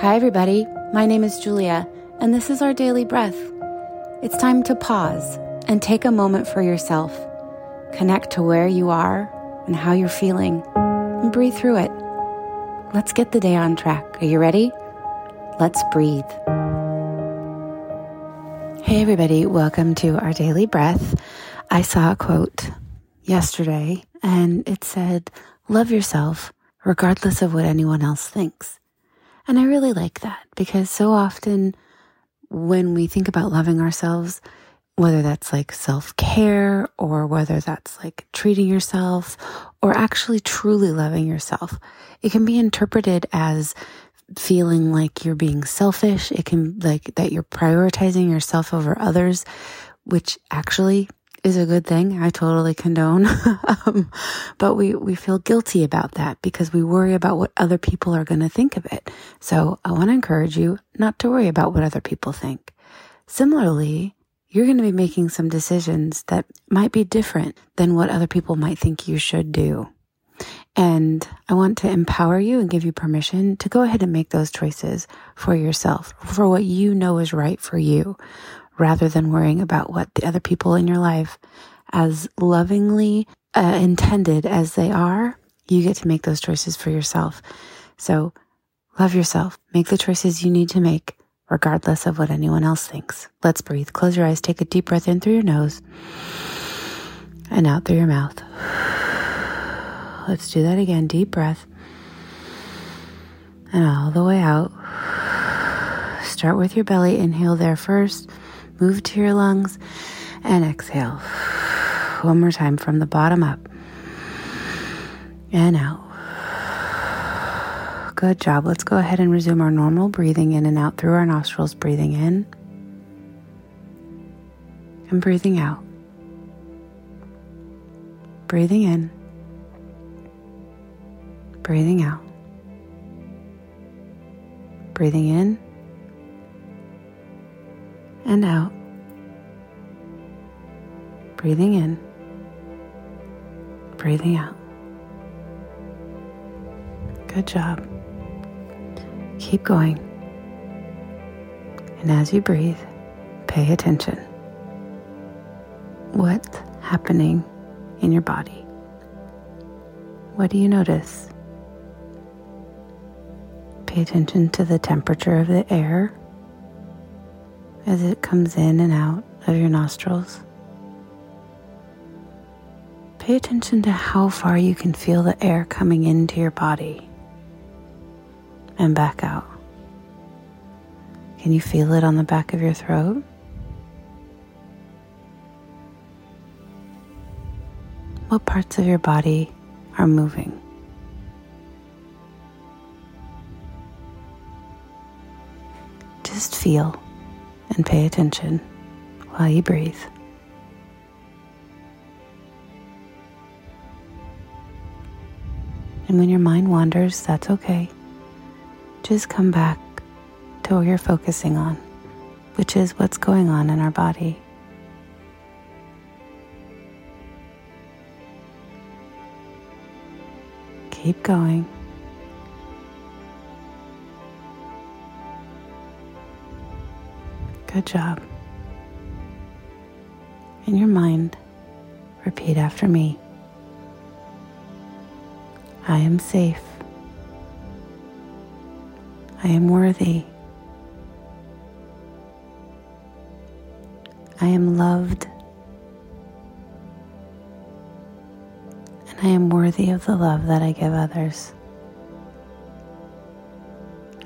Hi, everybody. My name is Julia, and this is our daily breath. It's time to pause and take a moment for yourself. Connect to where you are and how you're feeling, and breathe through it. Let's get the day on track. Are you ready? Let's breathe. Hey, everybody. Welcome to our daily breath. I saw a quote yesterday, and it said, Love yourself regardless of what anyone else thinks. And I really like that because so often when we think about loving ourselves, whether that's like self care or whether that's like treating yourself or actually truly loving yourself, it can be interpreted as feeling like you're being selfish. It can like that you're prioritizing yourself over others, which actually is a good thing. I totally condone. um, but we, we feel guilty about that because we worry about what other people are going to think of it. So I want to encourage you not to worry about what other people think. Similarly, you're going to be making some decisions that might be different than what other people might think you should do. And I want to empower you and give you permission to go ahead and make those choices for yourself, for what you know is right for you, rather than worrying about what the other people in your life, as lovingly uh, intended as they are, you get to make those choices for yourself. So love yourself. Make the choices you need to make, regardless of what anyone else thinks. Let's breathe. Close your eyes. Take a deep breath in through your nose and out through your mouth. Let's do that again. Deep breath. And all the way out. Start with your belly. Inhale there first. Move to your lungs and exhale. One more time from the bottom up and out. Good job. Let's go ahead and resume our normal breathing in and out through our nostrils. Breathing in and breathing out. Breathing in, breathing out. Breathing in and out. Breathing in, breathing out. Good job. Keep going. And as you breathe, pay attention. What's happening in your body? What do you notice? Pay attention to the temperature of the air as it comes in and out of your nostrils. Pay attention to how far you can feel the air coming into your body and back out. Can you feel it on the back of your throat? What parts of your body are moving? Just feel and pay attention while you breathe. And when your mind wanders, that's okay. Just come back to what you're focusing on, which is what's going on in our body. Keep going. Good job. In your mind, repeat after me I am safe. I am worthy. I am loved. And I am worthy of the love that I give others.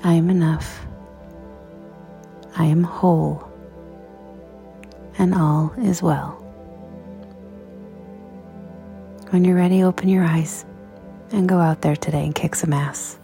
I am enough. I am whole, and all is well. When you're ready, open your eyes and go out there today and kick some ass.